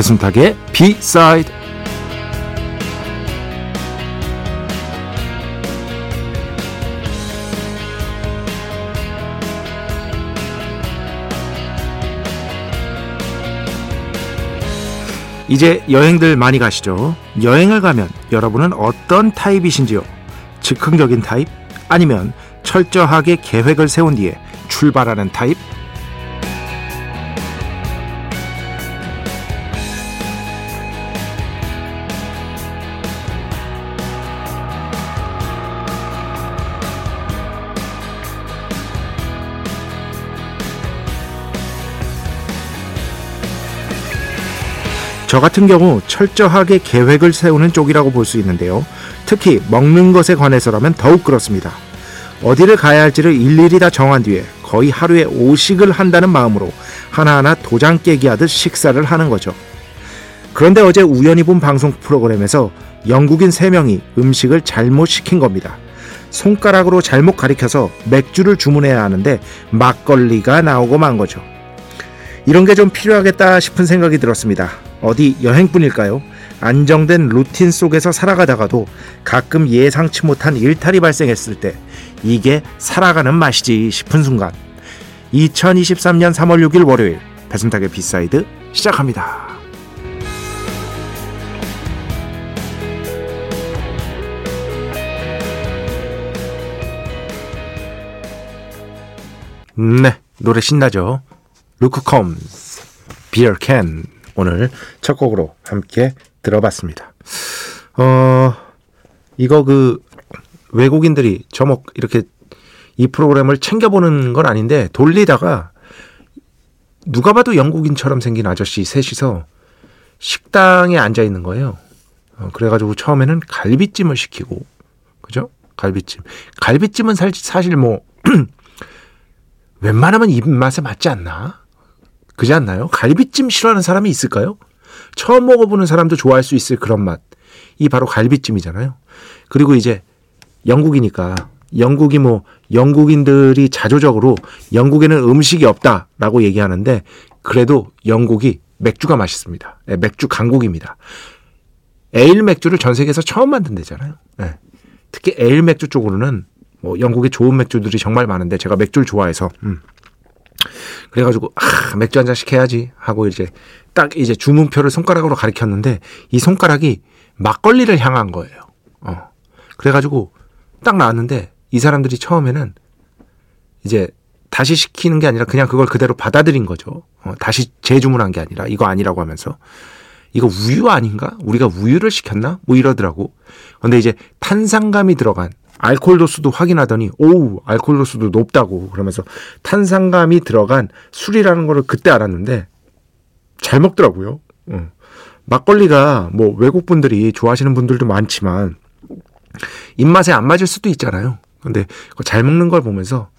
배순탁의 B-side 이제 여행들 많이 가시죠? 여행을 가면 여러분은 어떤 타입이신지요? 즉흥적인 타입? 아니면 철저하게 계획을 세운 뒤에 출발하는 타입? 저 같은 경우 철저하게 계획을 세우는 쪽이라고 볼 수 있는데요. 특히 먹는 것에 관해서라면 더욱 그렇습니다. 어디를 가야 할지를 일일이 다 정한 뒤에 거의 하루에 5식을 한다는 마음으로 하나하나 도장 깨기 하듯 식사를 하는 거죠. 그런데 어제 우연히 본 방송 프로그램에서 영국인 3명이 음식을 잘못 시킨 겁니다. 손가락으로 잘못 가리켜서 맥주를 주문해야 하는데 막걸리가 나오고 만 거죠. 이런 게 좀 필요하겠다 싶은 생각이 들었습니다. 어디 여행뿐일까요? 안정된 루틴 속에서 살아가다가도 가끔 예상치 못한 일탈이 발생했을 때 이게 살아가는 맛이지 싶은 순간 2023년 3월 6일 월요일 배순탁의 B side 시작합니다. 네, 노래 신나죠? 루크 컴스, 비어 캔 오늘 첫 곡으로 함께 들어봤습니다. 어, 이거 그 외국인들이 저목 이렇게 이 프로그램을 챙겨보는 건 아닌데 돌리다가 누가 봐도 영국인처럼 생긴 아저씨 셋이서 식당에 앉아 있는 거예요. 어, 그래가지고 처음에는 갈비찜을 시키고, 그죠? 갈비찜. 갈비찜은 사, 사실 뭐, 웬만하면 입맛에 맞지 않나? 그지 않나요? 갈비찜 싫어하는 사람이 있을까요? 처음 먹어보는 사람도 좋아할 수 있을 그런 맛. 이 바로 갈비찜이잖아요. 그리고 이제 영국이니까 영국이 뭐 영국인들이 자조적으로 영국에는 음식이 없다라고 얘기하는데 그래도 영국이 맥주가 맛있습니다. 네, 맥주 강국입니다. 에일 맥주를 전 세계에서 처음 만든 데잖아요. 네. 특히 에일 맥주 쪽으로는 뭐 영국의 좋은 맥주들이 정말 많은데 제가 맥주를 좋아해서 음. 그래가지고 아 맥주 한 잔씩 해야지 하고 이제 딱 이제 주문표를 손가락으로 가리켰는데 이 손가락이 막걸리를 향한 거예요. 어. 그래가지고 딱 나왔는데 이 사람들이 처음에는 이제 다시 시키는 게 아니라 그냥 그걸 그대로 받아들인 거죠. 어, 다시 재주문한 게 아니라 이거 아니라고 하면서 이거 우유 아닌가? 우리가 우유를 시켰나? 뭐 이러더라고. 근데 이제 탄산감이 들어간 알코올 도수도 확인하더니 오우 알코올 도수도 높다고 그러면서 탄산감이 들어간 술이라는 거를 그때 알았는데 잘 먹더라고요. 어. 막걸리가 뭐 외국 분들이 좋아하시는 분들도 많지만 입맛에 안 맞을 수도 있잖아요. 근데 잘 먹는 걸 보면서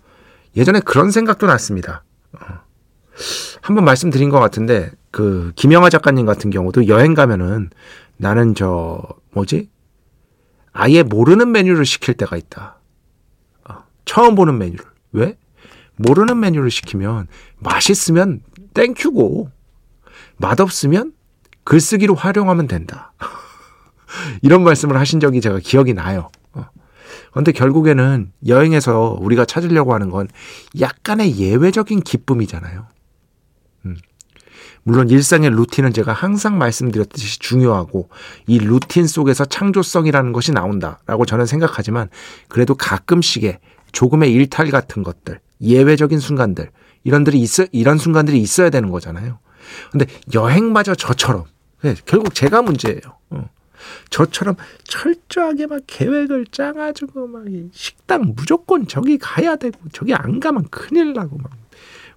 예전에 그런 생각도 났습니다. 어. 한번 말씀드린 것 같은데 그 김영하 작가님 같은 경우도 여행 가면은 나는 저 뭐지 아예 모르는 메뉴를 시킬 때가 있다. 어, 처음 보는 메뉴를. 왜? 모르는 메뉴를 시키면 맛있으면 땡큐고 맛없으면 글쓰기로 활용하면 된다. 이런 말씀을 하신 적이 제가 기억이 나요. 그런데 어. 결국에는 여행에서 우리가 찾으려고 하는 건 약간의 예외적인 기쁨이잖아요. 물론 일상의 루틴은 제가 항상 말씀드렸듯이 중요하고 이 루틴 속에서 창조성이라는 것이 나온다라고 저는 생각하지만 그래도 가끔씩의 조금의 일탈 같은 것들, 예외적인 순간들, 이런들이 있어, 이런 순간들이 있어야 되는 거잖아요. 근데 여행마저 저처럼 네, 결국 제가 문제예요. 어. 저처럼 철저하게 막 계획을 짜가지고 막 식당 무조건 저기 가야 되고 저기 안 가면 큰일 나고 막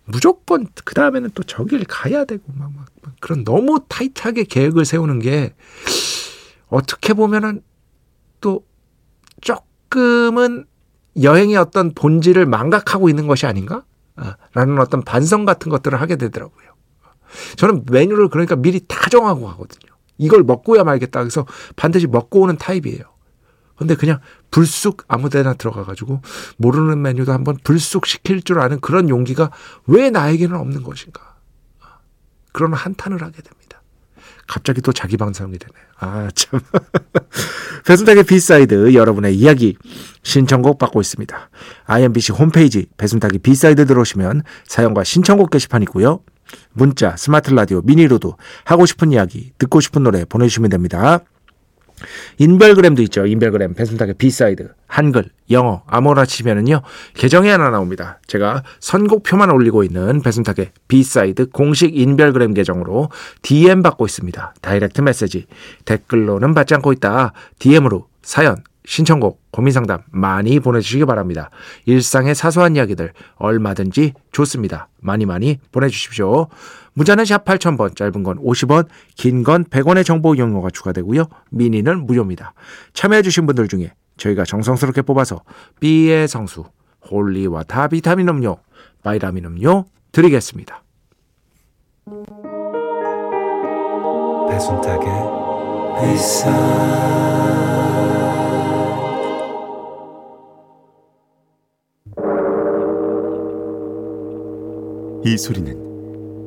무조건 그 다음에는 또 저길 가야 되고 막, 막, 막 그런 너무 타이트하게 계획을 세우는 게 어떻게 보면은 또 조금은 여행의 어떤 본질을 망각하고 있는 것이 아닌가? 아, 라는 어떤 반성 같은 것들을 하게 되더라고요. 저는 메뉴를 그러니까 미리 다 정하고 가거든요. 이걸 먹고야 말겠다. 그래서 반드시 먹고 오는 타입이에요. 근데 그냥 불쑥 아무 데나 들어가가지고 모르는 메뉴도 한번 불쑥 시킬 줄 아는 그런 용기가 왜 나에게는 없는 것인가. 그런 한탄을 하게 됩니다. 갑자기 또 자기 방송이 되네요. 아, 참. 배순탁의 B side 여러분의 이야기 신청곡 받고 있습니다. IMBC 홈페이지 배순탁의 B side 들어오시면 사연과 신청곡 게시판 있고요. 문자, 스마트 라디오, 미니로도 하고 싶은 이야기, 듣고 싶은 노래 보내주시면 됩니다. 인별그램도 있죠. 인별그램 배순탁의 B side 한글 영어 아무거나 치면은요 계정이 하나 나옵니다. 제가 선곡표만 올리고 있는 배순탁의 B side 공식 인별그램 계정으로 DM 받고 있습니다. direct message 댓글로는 받지 않고 있다. DM으로 사연 신청곡, 고민상담 많이 보내주시기 바랍니다. 일상의 사소한 이야기들 얼마든지 좋습니다. 많이 많이 보내주십시오. 문자는 샵 8000번, 짧은 건 50원, 긴 건 100원의 정보 이용료가 추가되고요. 미니는 무료입니다. 참여해주신 분들 중에 저희가 정성스럽게 뽑아서 B의 성수, holy water 비타민 음료, 바이라민 음료 드리겠습니다. 배순탁의 회사 이 소리는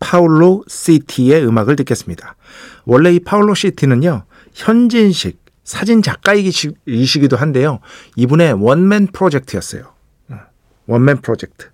파울로 시티의 음악을 듣겠습니다. 원래 이 파울로 시티는요, 현진식 사진 작가이시기도 한데요. 이분의 원맨 프로젝트였어요. 어, 원맨 프로젝트.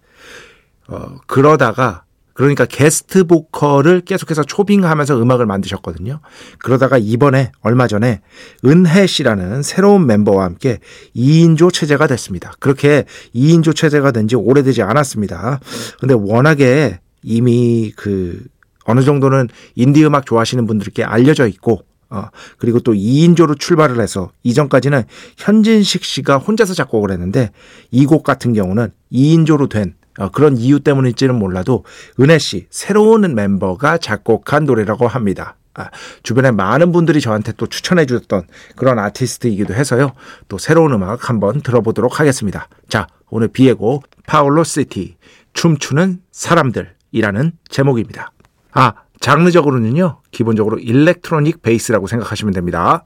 어, 그러다가 그러니까 게스트 보컬을 계속해서 초빙하면서 음악을 만드셨거든요. 그러다가 이번에 얼마 전에 은혜 씨라는 새로운 멤버와 함께 2인조 체제가 됐습니다. 그렇게 2인조 체제가 된 지 오래되지 않았습니다. 근데 워낙에 이미 그 어느 정도는 인디 음악 좋아하시는 분들께 알려져 있고 어, 그리고 또 2인조로 출발을 해서 이전까지는 현진식 씨가 혼자서 작곡을 했는데 이 곡 같은 경우는 2인조로 된 어, 그런 이유 때문일지는 몰라도 은혜 씨 새로운 멤버가 작곡한 노래라고 합니다. 아, 주변에 많은 분들이 저한테 또 추천해 주셨던 그런 아티스트이기도 해서요. 또 새로운 음악 한번 들어보도록 하겠습니다. 자, 오늘 비에고 파울로 시티 춤추는 사람들 이라는 제목입니다. 아, 장르적으로는요, 기본적으로 electronic 베이스라고 생각하시면 됩니다.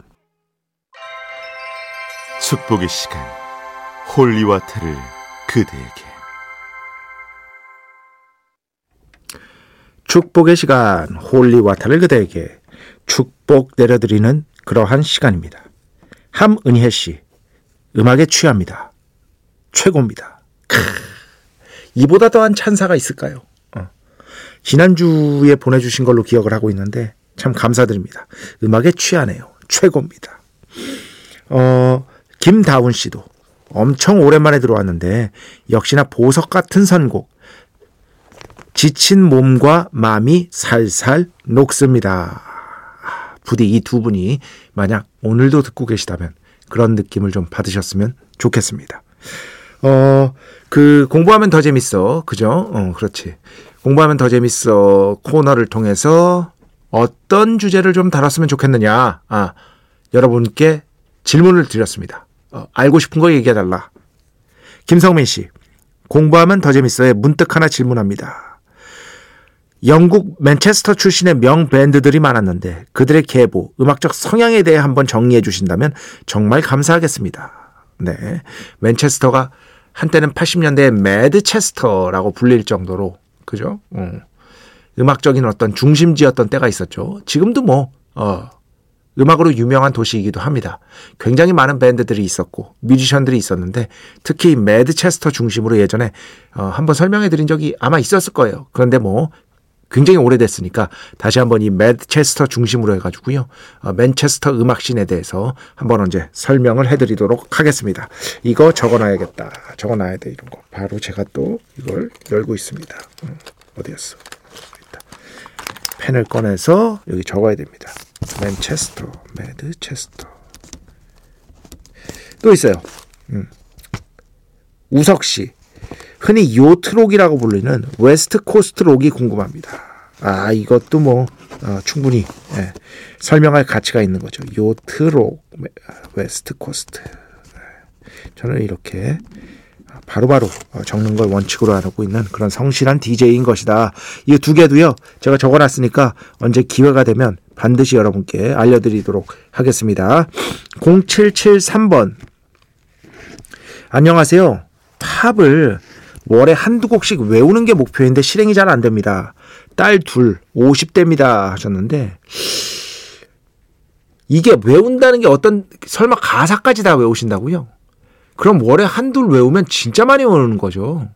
축복의 시간, holy water를 그대에게. 축복의 시간, holy water를 그대에게 축복 내려드리는 그러한 시간입니다. 함은혜 씨, 음악에 취합니다. 최고입니다. 크, 이보다 더한 찬사가 있을까요? 지난주에 보내주신 걸로 기억을 하고 있는데 참 감사드립니다. 음악에 취하네요. 최고입니다. 어, 김다운 씨도 엄청 오랜만에 들어왔는데 역시나 보석 같은 선곡. 지친 몸과 마음이 살살 녹습니다. 부디 이 두 분이 만약 오늘도 듣고 계시다면 그런 느낌을 좀 받으셨으면 좋겠습니다. 어, 그 공부하면 더 재밌어. 그죠? 어, 그렇지. 공부하면 더 재밌어 코너를 통해서 어떤 주제를 좀 다뤘으면 좋겠느냐. 아, 여러분께 질문을 드렸습니다. 어, 알고 싶은 거 얘기해달라. 김성민 씨, 공부하면 더 재밌어에 문득 하나 질문합니다. 영국 맨체스터 출신의 명 밴드들이 많았는데 그들의 계보, 음악적 성향에 대해 한번 정리해 주신다면 정말 감사하겠습니다. 네. 맨체스터가 한때는 80년대의 매드체스터라고 불릴 정도로 그죠? 어. 음악적인 어떤 중심지였던 때가 있었죠. 지금도 뭐, 어, 음악으로 유명한 도시이기도 합니다. 굉장히 많은 밴드들이 있었고 뮤지션들이 있었는데 특히 Madchester 중심으로 예전에 어, 한번 설명해 드린 적이 아마 있었을 거예요. 그런데 뭐 굉장히 오래됐으니까 다시 한번 이 Madchester 중심으로 해가지고요. 어, 맨체스터 음악 scene에 대해서 한번 언제 설명을 해드리도록 하겠습니다. 이거 적어놔야겠다. 적어놔야 돼 이런 거. 바로 제가 또 이걸 열고 있습니다. 음, 어디였어? 펜을 꺼내서 여기 적어야 됩니다. 맨체스터, Madchester. 또 있어요. 음. 우석 씨. 흔히 yacht rock이라고 불리는 West Coast rock이 궁금합니다. 아, 이것도 뭐, 어, 충분히, 예, 설명할 가치가 있는 거죠. yacht rock, West Coast. 저는 이렇게 바로바로 바로 적는 걸 원칙으로 하고 있는 그런 성실한 DJ인 것이다. 이 두 개도요, 제가 적어 놨으니까 언제 기회가 되면 반드시 여러분께 알려드리도록 하겠습니다. 0773번. 안녕하세요. 팝을 월에 한두 곡씩 외우는 게 목표인데 실행이 잘 안 됩니다. 딸 둘, 50대입니다. 하셨는데, 이게 외운다는 게 어떤, 설마 가사까지 다 외우신다고요? 그럼 월에 한둘 외우면 진짜 많이 외우는 거죠.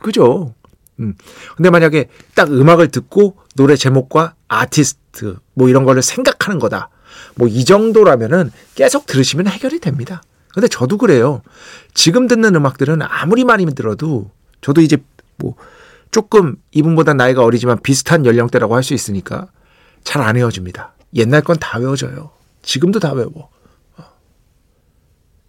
그죠? 음. 근데 만약에 딱 음악을 듣고 노래 제목과 아티스트 뭐 이런 거를 생각하는 거다. 뭐 이 정도라면은 계속 들으시면 해결이 됩니다. 근데 저도 그래요. 지금 듣는 음악들은 아무리 많이 들어도 저도 이제 뭐 조금 이분보다 나이가 어리지만 비슷한 연령대라고 할 수 있으니까 잘 안 외워집니다. 옛날 건 다 외워져요. 지금도 다 외워. 어.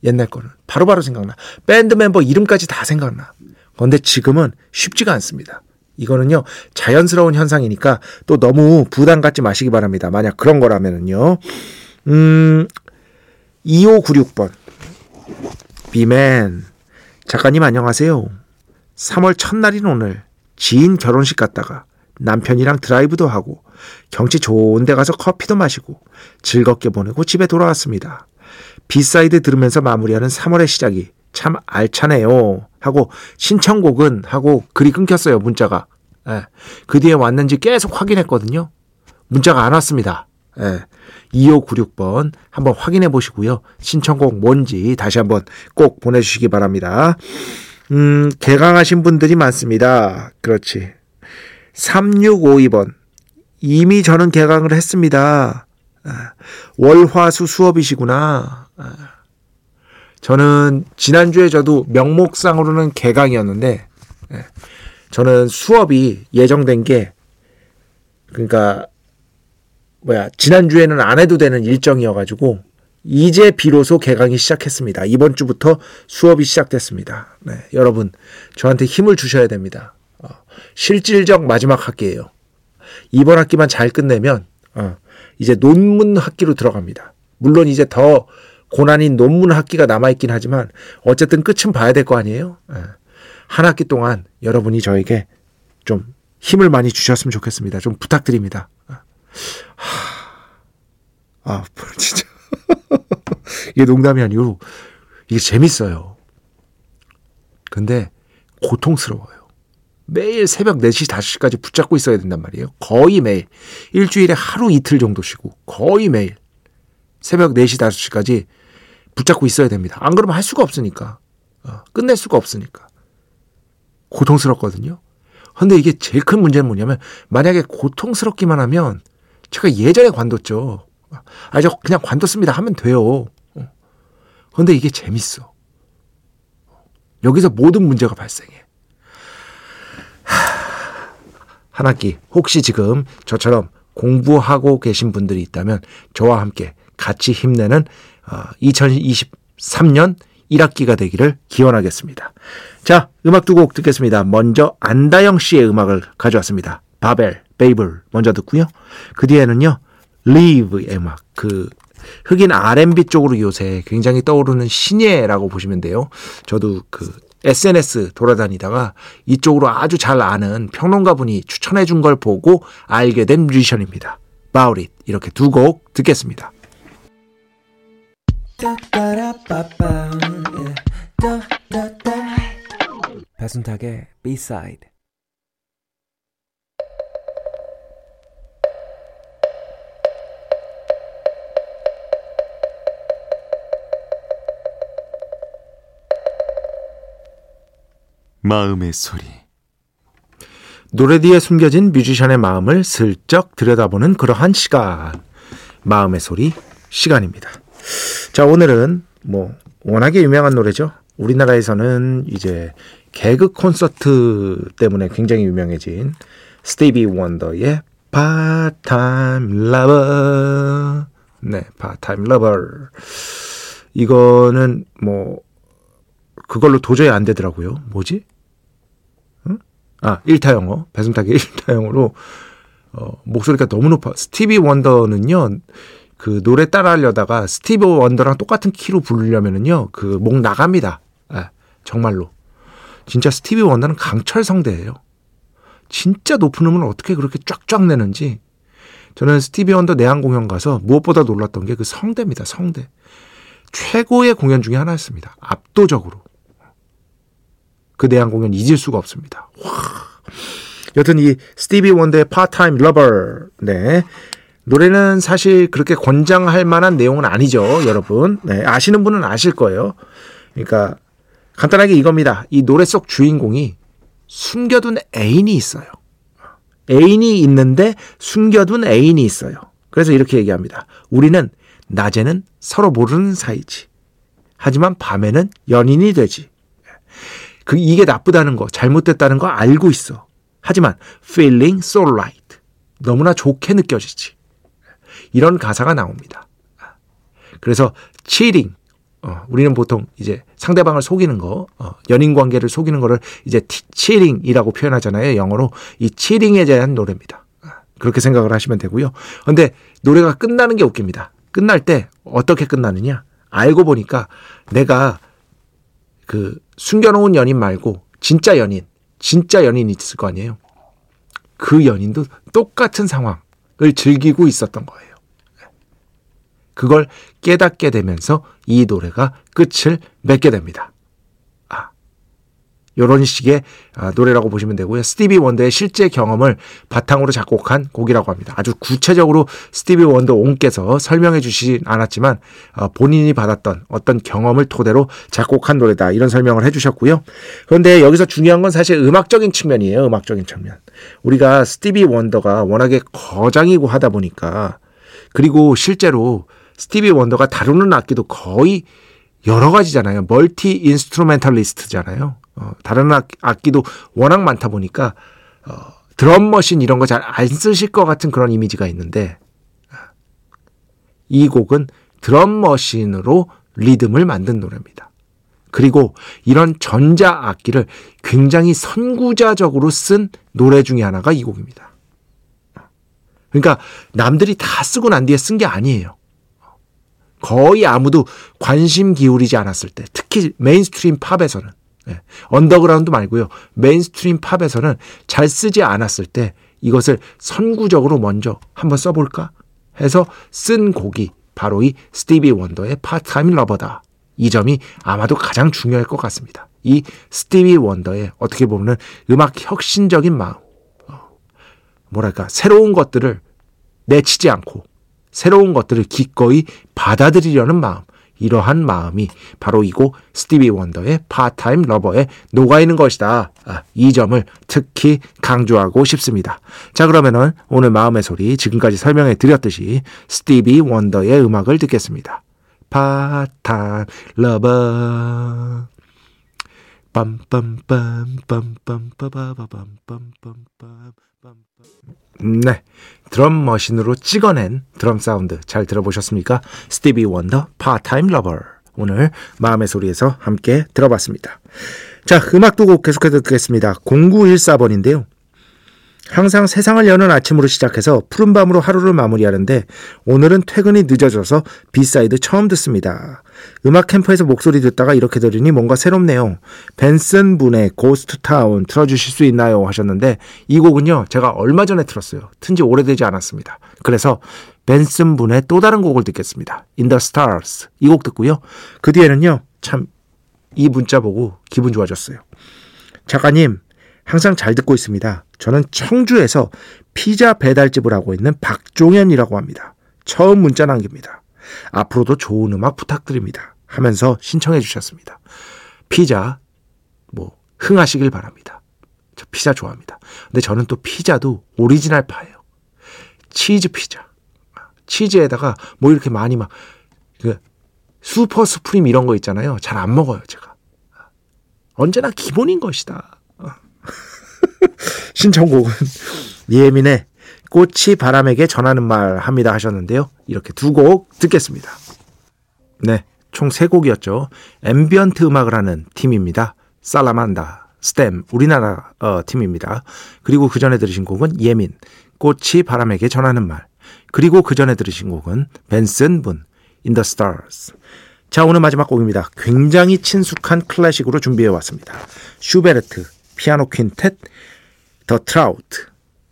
옛날 거는 바로바로 바로 생각나. 밴드 멤버 이름까지 다 생각나. 그런데 지금은 쉽지가 않습니다. 이거는요, 자연스러운 현상이니까 또 너무 부담 갖지 마시기 바랍니다. 만약 그런 거라면은요, 음, 2596번. 비맨. 작가님 안녕하세요. 3월 첫날인 오늘 지인 결혼식 갔다가 남편이랑 드라이브도 하고 경치 좋은 데 가서 커피도 마시고 즐겁게 보내고 집에 돌아왔습니다. B side 들으면서 마무리하는 3월의 시작이 참 알차네요. 하고 신청곡은 하고 글이 끊겼어요. 문자가. 예. 그 뒤에 왔는지 계속 확인했거든요. 문자가 안 왔습니다. 예. 2596번 한번 확인해 보시고요. 신청곡 뭔지 다시 한번 꼭 보내주시기 바랍니다. 음, 개강하신 분들이 많습니다. 그렇지. 3652번. 이미 저는 개강을 했습니다. 아, 월화수 수업이시구나. 아, 저는 지난주에 저도 명목상으로는 개강이었는데, 예, 저는 수업이 예정된 게, 그러니까, 뭐야, 지난주에는 안 해도 되는 일정이어가지고, 이제 비로소 개강이 시작했습니다. 이번 주부터 수업이 시작됐습니다. 네, 여러분 저한테 힘을 주셔야 됩니다. 어, 실질적 마지막 학기예요. 이번 학기만 잘 끝내면 어, 이제 논문 학기로 들어갑니다. 물론 이제 더 고난인 논문 학기가 남아있긴 하지만 어쨌든 끝은 봐야 될 거 아니에요. 네. 한 학기 동안 여러분이 저에게 좀 힘을 많이 주셨으면 좋겠습니다. 좀 부탁드립니다. 하, 아, 진짜. 이게 농담이 아니고 이게 재밌어요. 근데 고통스러워요. 매일 새벽 4시, 5시까지 붙잡고 있어야 된단 말이에요. 거의 매일. 일주일에 하루 이틀 정도 쉬고 거의 매일. 새벽 4시, 5시까지 붙잡고 있어야 됩니다. 안 그러면 할 수가 없으니까. 어, 끝낼 수가 없으니까. 고통스럽거든요. 근데 이게 제일 큰 문제는 뭐냐면 만약에 고통스럽기만 하면 제가 예전에 관뒀죠. 아, 저 그냥 관뒀습니다 하면 돼요. 그런데 이게 재밌어. 여기서 모든 문제가 발생해. 한 학기 혹시 지금 저처럼 공부하고 계신 분들이 있다면 저와 함께 같이 힘내는 2023년 어, 1학기가 되기를 기원하겠습니다. 자, 음악 두 곡 듣겠습니다. 먼저 안다영 씨의 음악을 가져왔습니다. 바벨, 베이블 먼저 듣고요. 그 뒤에는요. 리브의 음악, 그 흑인 R&B 쪽으로 요새 굉장히 떠오르는 신예라고 보시면 돼요. 저도 그 SNS 돌아다니다가 이쪽으로 아주 잘 아는 평론가 분이 추천해 준 걸 보고 알게 된 뮤지션입니다. 바우릿 이렇게 두 곡 듣겠습니다. 배순탁의 B-side 마음의 소리. 노래 뒤에 숨겨진 뮤지션의 마음을 슬쩍 들여다보는 그러한 시간. 마음의 소리 시간입니다. 자, 오늘은 뭐 워낙에 유명한 노래죠. 우리나라에서는 이제 개그 콘서트 때문에 굉장히 유명해진 스티비 원더의 Part-Time Lover. 네, Part-Time Lover. 이거는 뭐 그걸로 도저히 안 되더라고요. 뭐지? 응? 아, 1타 영어. 배승탁의 1타 영어로 어, 목소리가 너무 높아. 스티비 원더는요. 그 노래 따라하려다가 스티비 원더랑 똑같은 키로 부르려면은요. 그 목 나갑니다. 아, 정말로. 진짜 스티비 원더는 강철 성대예요. 진짜 높은 음을 어떻게 그렇게 쫙쫙 내는지. 저는 스티비 원더 내한 공연 가서 무엇보다 놀랐던 게 그 성대입니다. 성대. 최고의 공연 중에 하나였습니다. 압도적으로. 그 내한 공연 잊을 수가 없습니다. 와. 여튼 이 스티비 원더의 Part-Time Lover. 네. 노래는 사실 그렇게 권장할 만한 내용은 아니죠, 여러분. 네, 아시는 분은 아실 거예요. 그러니까 간단하게 이겁니다. 이 노래 속 주인공이 숨겨둔 애인이 있어요. 애인이 있는데 숨겨둔 애인이 있어요. 그래서 이렇게 얘기합니다. 우리는 낮에는 서로 모르는 사이지. 하지만 밤에는 연인이 되지. 그 이게 나쁘다는 거, 잘못됐다는 거 알고 있어. 하지만 feeling so right. 너무나 좋게 느껴지지. 이런 가사가 나옵니다. 그래서 cheating. 어, 우리는 보통 이제 상대방을 속이는 거, 어, 연인 관계를 속이는 거를 이제 cheating이라고 표현하잖아요. 영어로 이 cheating에 대한 노래입니다. 그렇게 생각을 하시면 되고요. 근데 노래가 끝나는 게 웃깁니다. 끝날 때 어떻게 끝나느냐? 알고 보니까 내가 그 숨겨놓은 연인 말고 진짜 연인, 진짜 연인이 있을 거 아니에요. 그 연인도 똑같은 상황을 즐기고 있었던 거예요. 그걸 깨닫게 되면서 이 노래가 끝을 맺게 됩니다. 이런 식의 아, 노래라고 보시면 되고요. 스티비 원더의 실제 경험을 바탕으로 작곡한 곡이라고 합니다. 아주 구체적으로 스티비 원더 옹께서 설명해 주시진 않았지만 어, 본인이 받았던 어떤 경험을 토대로 작곡한 노래다 이런 설명을 해 주셨고요. 그런데 여기서 중요한 건 사실 음악적인 측면이에요. 음악적인 측면. 우리가 스티비 원더가 워낙에 거장이고 하다 보니까 그리고 실제로 스티비 원더가 다루는 악기도 거의 여러 가지잖아요. multi-instrumentalist잖아요. 어, 다른 악, 악기도 워낙 많다 보니까 어, drum machine 이런 거 잘 안 쓰실 것 같은 그런 이미지가 있는데 이 곡은 drum machine으로 리듬을 만든 노래입니다. 그리고 이런 전자 악기를 굉장히 선구자적으로 쓴 노래 중에 하나가 이 곡입니다. 그러니까 남들이 다 쓰고 난 뒤에 쓴 게 아니에요. 거의 아무도 관심 기울이지 않았을 때, 특히 mainstream 팝에서는 네. 언더그라운드 말고요. mainstream 팝에서는 잘 쓰지 않았을 때 이것을 선구적으로 먼저 한번 써볼까 해서 쓴 곡이 바로 이 스티비 원더의 Part-Time Lover다. 이 점이 아마도 가장 중요할 것 같습니다. 이 스티비 원더의 어떻게 보면 음악 혁신적인 마음. 어, 뭐랄까, 새로운 것들을 내치지 않고 새로운 것들을 기꺼이 받아들이려는 마음. 이러한 마음이 바로 이 곡 스티비 원더의 Part-Time Lover에 녹아있는 것이다. 아, 이 점을 특히 강조하고 싶습니다. 자 그러면은 오늘 마음의 소리 지금까지 설명해 드렸듯이 스티비 원더의 음악을 듣겠습니다. Part-Time Lover 빰빰빰빰빰빰빰빰빰빰빰 네. drum machine으로 찍어낸 드럼 사운드 잘 들어보셨습니까? 스티비 원더 Part-Time Lover 오늘 마음의 소리에서 함께 들어봤습니다. 자, 음악 두곡 계속해서 듣겠습니다. 0914번인데요. 항상 세상을 여는 아침으로 시작해서 푸른 밤으로 하루를 마무리하는데 오늘은 퇴근이 늦어져서 B side 처음 듣습니다. 음악 캠프에서 목소리 듣다가 이렇게 들으니 뭔가 새롭네요. 벤슨 분의 Ghost Town 틀어주실 수 있나요? 하셨는데 이 곡은요 제가 얼마 전에 틀었어요. 튼지 오래되지 않았습니다. 그래서 벤슨 분의 또 다른 곡을 듣겠습니다. In the Stars 이 곡 듣고요. 그 뒤에는요 참 이 문자 보고 기분 좋아졌어요. 작가님 항상 잘 듣고 있습니다. 저는 청주에서 피자 배달집을 하고 있는 박종현이라고 합니다. 처음 문자 남깁니다. 앞으로도 좋은 음악 부탁드립니다. 하면서 신청해 주셨습니다. 피자, 뭐, 흥하시길 바랍니다. 저 피자 좋아합니다. 근데 저는 또 피자도 오리지널 파예요. 치즈 피자. 치즈에다가 뭐 이렇게 많이 막, 그, super supreme 이런 거 있잖아요. 잘 안 먹어요, 제가. 언제나 기본인 것이다. 신청곡은 예민의 꽃이 바람에게 전하는 말 합니다 하셨는데요. 이렇게 두 곡 듣겠습니다. 네. 총 세 곡이었죠. ambient 음악을 하는 팀입니다. 살라만다, Stem, 우리나라 어, 팀입니다. 그리고 그 전에 들으신 곡은 예민, 꽃이 바람에게 전하는 말. 그리고 그 전에 들으신 곡은 벤슨 분, the Stars. 자, 오늘 마지막 곡입니다. 굉장히 친숙한 클래식으로 준비해 왔습니다. 슈베르트, 피아노 퀸텟, The Trout.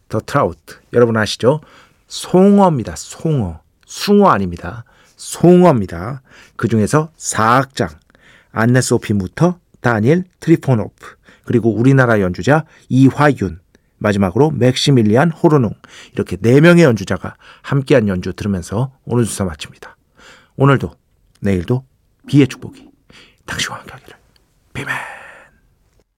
The Trout. 여러분 아시죠? 송어입니다. 송어. 숭어 아닙니다. 송어입니다. 그 중에서 사악장, 안네 소피 무터, 다니엘 트리포노프, 그리고 우리나라 연주자 이화윤, 마지막으로 맥시밀리안 호르농 이렇게 네 명의 연주자가 함께한 연주 들으면서 오늘 순서 마칩니다. 오늘도 내일도 비의 축복이 당신과 함께하기를 비밀